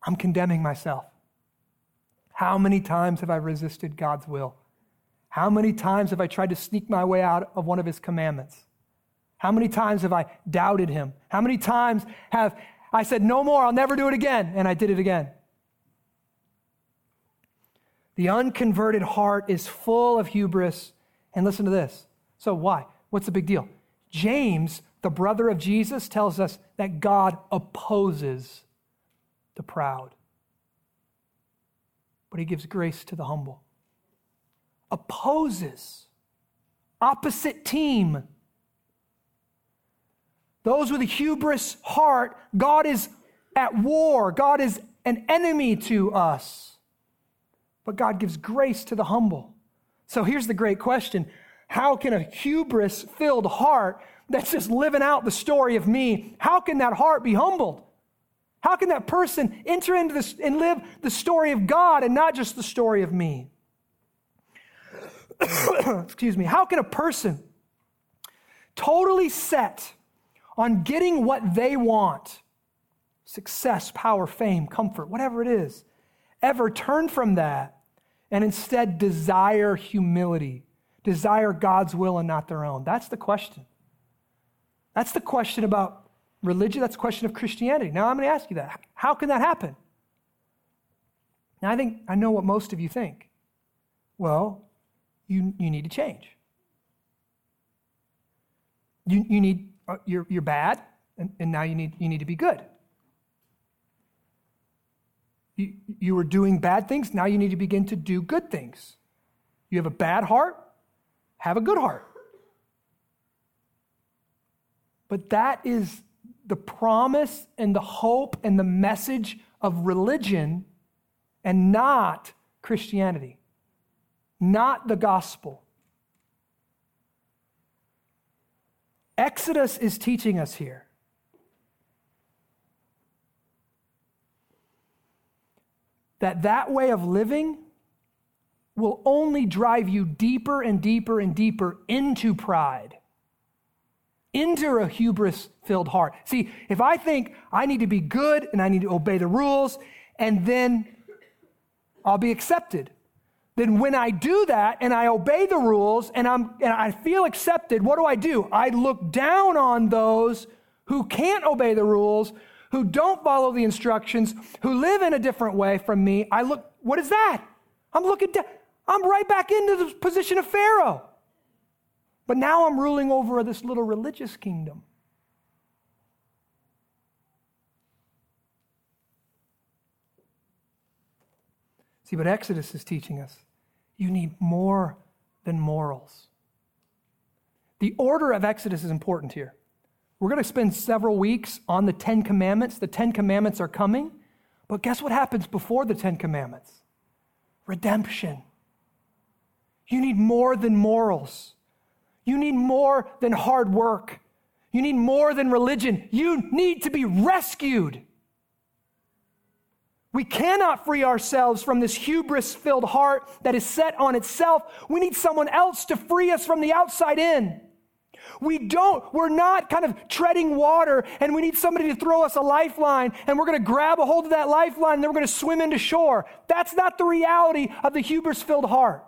I'm condemning myself. How many times have I resisted God's will? How many times have I tried to sneak my way out of one of his commandments? How many times have I doubted him? How many times have I said, No more, I'll never do it again, and I did it again? The unconverted heart is full of hubris. And listen to this. So, why? What's the big deal? James, the brother of Jesus, tells us that God opposes the proud, but he gives grace to the humble. Opposes, opposite team. Those with a hubris heart, God is at war, God is an enemy to us. But God gives grace to the humble. So here's the great question How can a hubris filled heart that's just living out the story of me, how can that heart be humbled? How can that person enter into this and live the story of God and not just the story of me? [coughs] Excuse me. How can a person totally set on getting what they want success, power, fame, comfort, whatever it is ever turn from that and instead desire humility, desire God's will and not their own? That's the question. That's the question about religion, that's the question of Christianity. Now I'm going to ask you that. How can that happen? Now I think I know what most of you think. Well, you, you need to change. You, you need, uh, you're, you're bad, and, and now you need, you need to be good. You, you were doing bad things, now you need to begin to do good things. You have a bad heart, have a good heart. But that is the promise and the hope and the message of religion and not Christianity, not the gospel. Exodus is teaching us here that that way of living will only drive you deeper and deeper and deeper into pride, into a hubris filled heart. See, if I think I need to be good and I need to obey the rules, and then I'll be accepted. Then when I do that and I obey the rules and, I'm, and I feel accepted, what do I do? I look down on those who can't obey the rules, who don't follow the instructions, who live in a different way from me. I look, what is that? I'm looking down. I'm right back into the position of Pharaoh. But now I'm ruling over this little religious kingdom. See, what Exodus is teaching us you need more than morals. The order of Exodus is important here. We're going to spend several weeks on the Ten Commandments. The Ten Commandments are coming, but guess what happens before the Ten Commandments? Redemption. You need more than morals. You need more than hard work. You need more than religion. You need to be rescued. We cannot free ourselves from this hubris filled heart that is set on itself. We need someone else to free us from the outside in. We don't, we're not kind of treading water and we need somebody to throw us a lifeline and we're going to grab a hold of that lifeline and then we're going to swim into shore. That's not the reality of the hubris filled heart.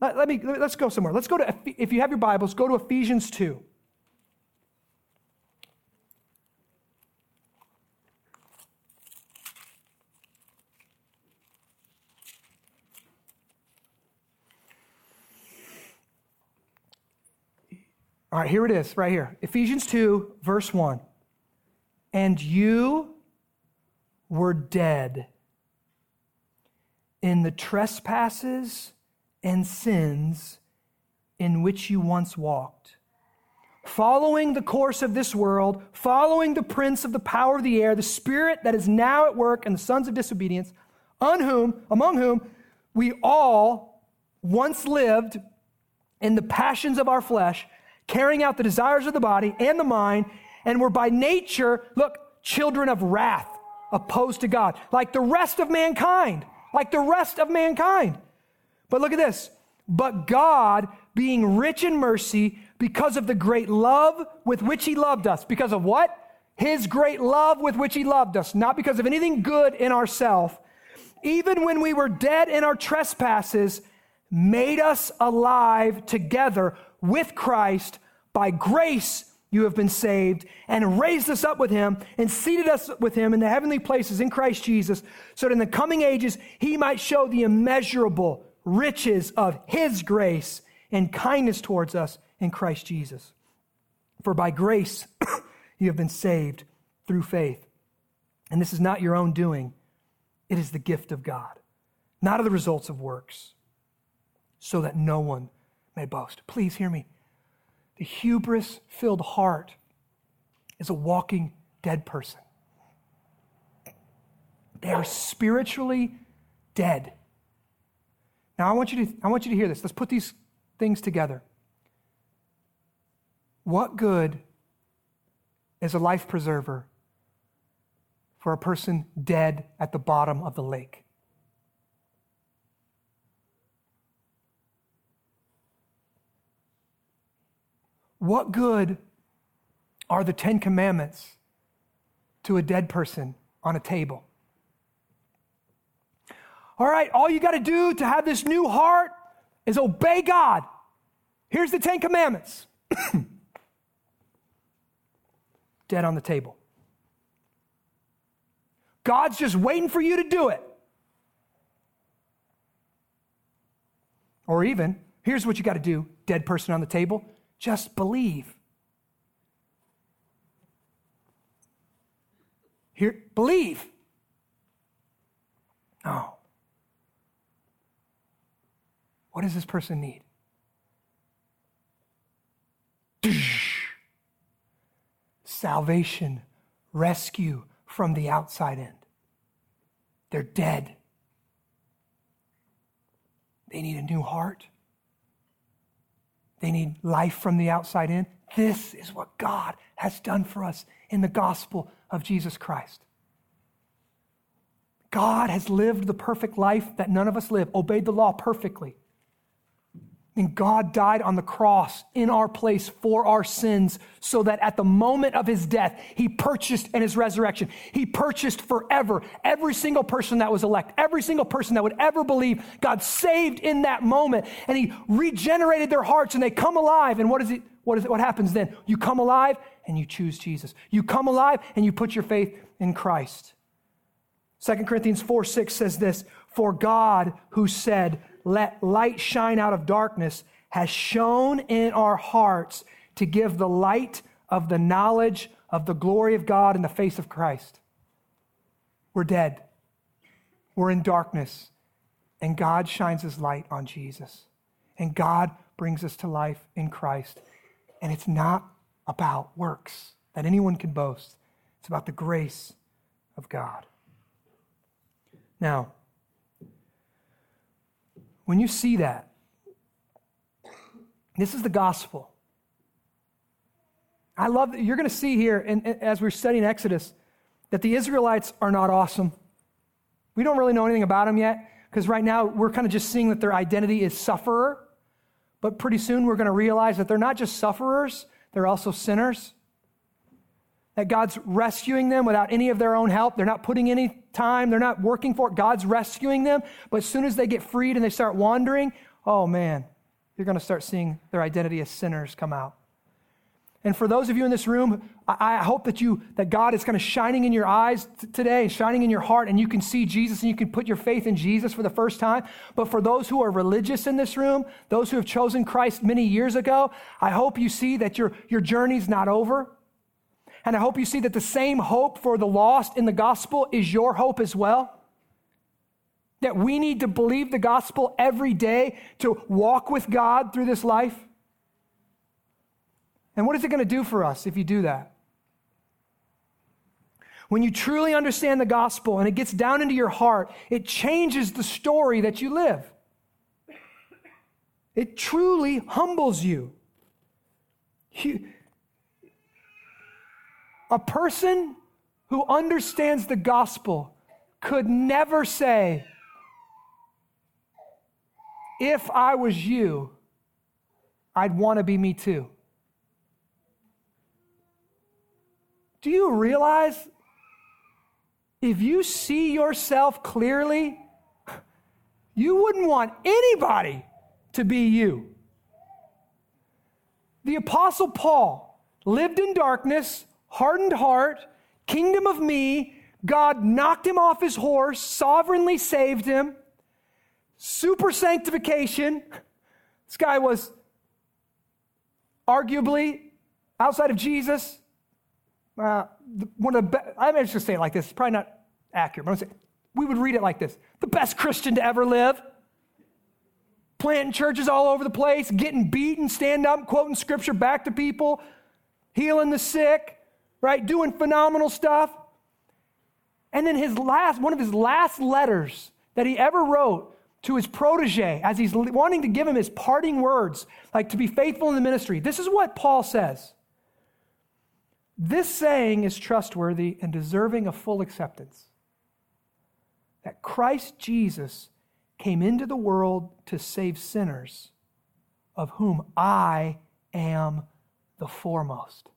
Let, let me, let's go somewhere. Let's go to, if you have your Bibles, go to Ephesians 2. All right, here it is, right here. Ephesians 2, verse 1. And you were dead in the trespasses and sins in which you once walked, following the course of this world, following the prince of the power of the air, the spirit that is now at work in the sons of disobedience, on whom, among whom we all once lived in the passions of our flesh carrying out the desires of the body and the mind, and were by nature, look, children of wrath, opposed to God, like the rest of mankind, like the rest of mankind. But look at this. But God, being rich in mercy, because of the great love with which He loved us, because of what? His great love with which He loved us, not because of anything good in ourselves, even when we were dead in our trespasses, made us alive together with Christ. By grace you have been saved, and raised us up with him, and seated us with him in the heavenly places in Christ Jesus, so that in the coming ages he might show the immeasurable riches of his grace and kindness towards us in Christ Jesus. For by grace [coughs] you have been saved through faith. And this is not your own doing, it is the gift of God, not of the results of works, so that no one may boast. Please hear me. The hubris filled heart is a walking dead person. They are spiritually dead. Now, I want, you to, I want you to hear this. Let's put these things together. What good is a life preserver for a person dead at the bottom of the lake? What good are the Ten Commandments to a dead person on a table? All right, all you got to do to have this new heart is obey God. Here's the Ten Commandments [clears throat] dead on the table. God's just waiting for you to do it. Or even, here's what you got to do dead person on the table just believe. Here, believe. No. What does this person need? Salvation, rescue from the outside in. They're dead. They need a new heart. They need life from the outside in. This is what God has done for us in the gospel of Jesus Christ. God has lived the perfect life that none of us live, obeyed the law perfectly. And God died on the cross in our place for our sins so that at the moment of his death, he purchased in his resurrection, he purchased forever every single person that was elect, every single person that would ever believe God saved in that moment. And he regenerated their hearts and they come alive. And what is it? What is it? What happens then? You come alive and you choose Jesus. You come alive and you put your faith in Christ. 2 Corinthians 4 6 says this For God, who said, let light shine out of darkness, has shone in our hearts to give the light of the knowledge of the glory of God in the face of Christ. We're dead. We're in darkness. And God shines his light on Jesus. And God brings us to life in Christ. And it's not about works that anyone can boast, it's about the grace of God. Now, when you see that, this is the gospel. I love that you're going to see here, and as we're studying Exodus, that the Israelites are not awesome. We don't really know anything about them yet, because right now we're kind of just seeing that their identity is sufferer. But pretty soon we're going to realize that they're not just sufferers, they're also sinners that God's rescuing them without any of their own help. They're not putting any time, they're not working for it. God's rescuing them. But as soon as they get freed and they start wandering, oh man, you're going to start seeing their identity as sinners come out. And for those of you in this room, I, hope that you that God is kind of shining in your eyes t- today, shining in your heart, and you can see Jesus and you can put your faith in Jesus for the first time. But for those who are religious in this room, those who have chosen Christ many years ago, I hope you see that your, your journey's not over. And I hope you see that the same hope for the lost in the gospel is your hope as well. That we need to believe the gospel every day to walk with God through this life. And what is it going to do for us if you do that? When you truly understand the gospel and it gets down into your heart, it changes the story that you live. It truly humbles you. you a person who understands the gospel could never say, if I was you, I'd want to be me too. Do you realize if you see yourself clearly, you wouldn't want anybody to be you? The Apostle Paul lived in darkness, hardened heart, kingdom of me. God knocked him off his horse, sovereignly saved him. Super sanctification. This guy was arguably outside of Jesus. Uh, one of the be- I'm just gonna say it like this. It's probably not accurate, but I'm say we would read it like this: the best Christian to ever live. Planting churches all over the place, getting beaten, stand up, quoting scripture back to people, healing the sick, right? Doing phenomenal stuff. And then his last, one of his last letters that he ever wrote to his protege as he's wanting to give him his parting words, like to be faithful in the ministry. This is what Paul says. This saying is trustworthy and deserving of full acceptance that Christ Jesus came into the world to save sinners, of whom I am the foremost.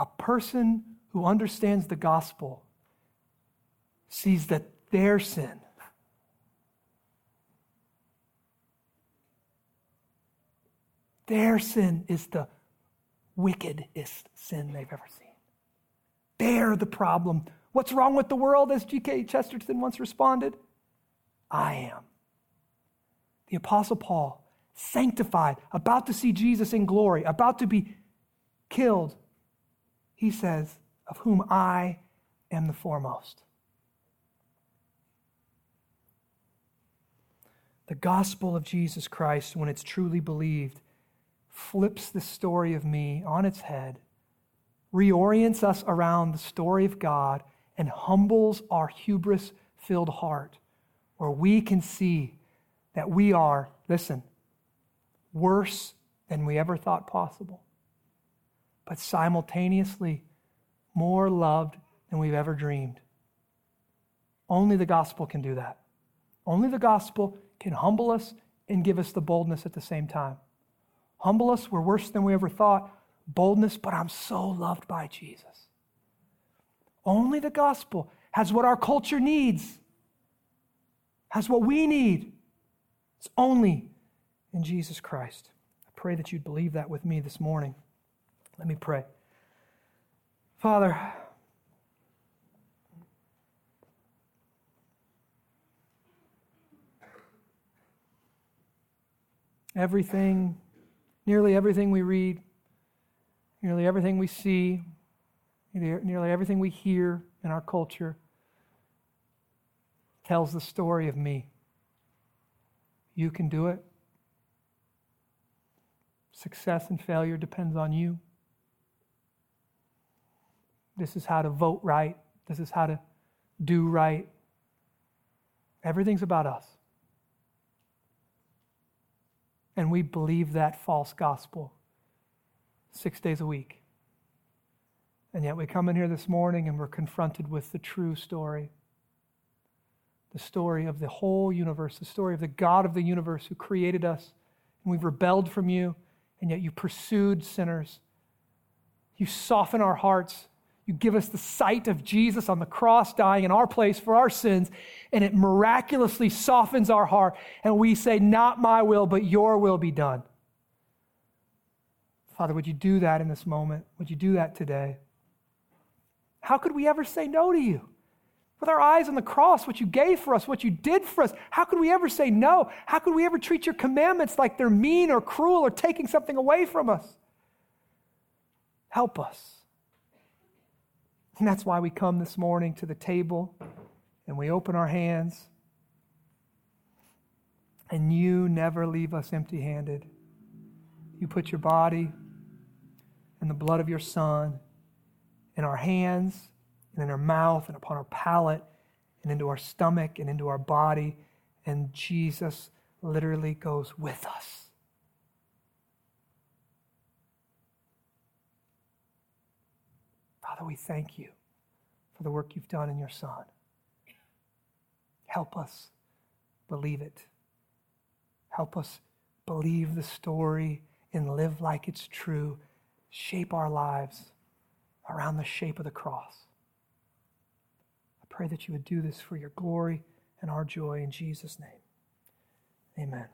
A person who understands the gospel sees that their sin their sin is the wickedest sin they've ever seen. They're the problem. What's wrong with the world, as G.K. Chesterton once responded? I am. The Apostle Paul, sanctified, about to see Jesus in glory, about to be killed, he says, Of whom I am the foremost. The gospel of Jesus Christ, when it's truly believed, flips the story of me on its head, reorients us around the story of God, and humbles our hubris filled heart, where we can see that we are, listen, worse than we ever thought possible but simultaneously more loved than we've ever dreamed. Only the gospel can do that. Only the gospel can humble us and give us the boldness at the same time. Humble us, we're worse than we ever thought. Boldness, but I'm so loved by Jesus. Only the gospel has what our culture needs, has what we need. It's only in Jesus Christ. I pray that you'd believe that with me this morning. Let me pray. Father, everything, nearly everything we read, nearly everything we see, nearly everything we hear in our culture tells the story of me. You can do it. Success and failure depends on you. This is how to vote right. This is how to do right. Everything's about us. And we believe that false gospel six days a week. And yet we come in here this morning and we're confronted with the true story the story of the whole universe, the story of the God of the universe who created us. And we've rebelled from you, and yet you pursued sinners. You soften our hearts. You give us the sight of Jesus on the cross dying in our place for our sins, and it miraculously softens our heart. And we say, Not my will, but your will be done. Father, would you do that in this moment? Would you do that today? How could we ever say no to you? With our eyes on the cross, what you gave for us, what you did for us, how could we ever say no? How could we ever treat your commandments like they're mean or cruel or taking something away from us? Help us. And that's why we come this morning to the table and we open our hands. And you never leave us empty handed. You put your body and the blood of your Son in our hands and in our mouth and upon our palate and into our stomach and into our body. And Jesus literally goes with us. Father, we thank you for the work you've done in your Son. Help us believe it. Help us believe the story and live like it's true shape our lives around the shape of the cross. I pray that you would do this for your glory and our joy in Jesus' name. Amen.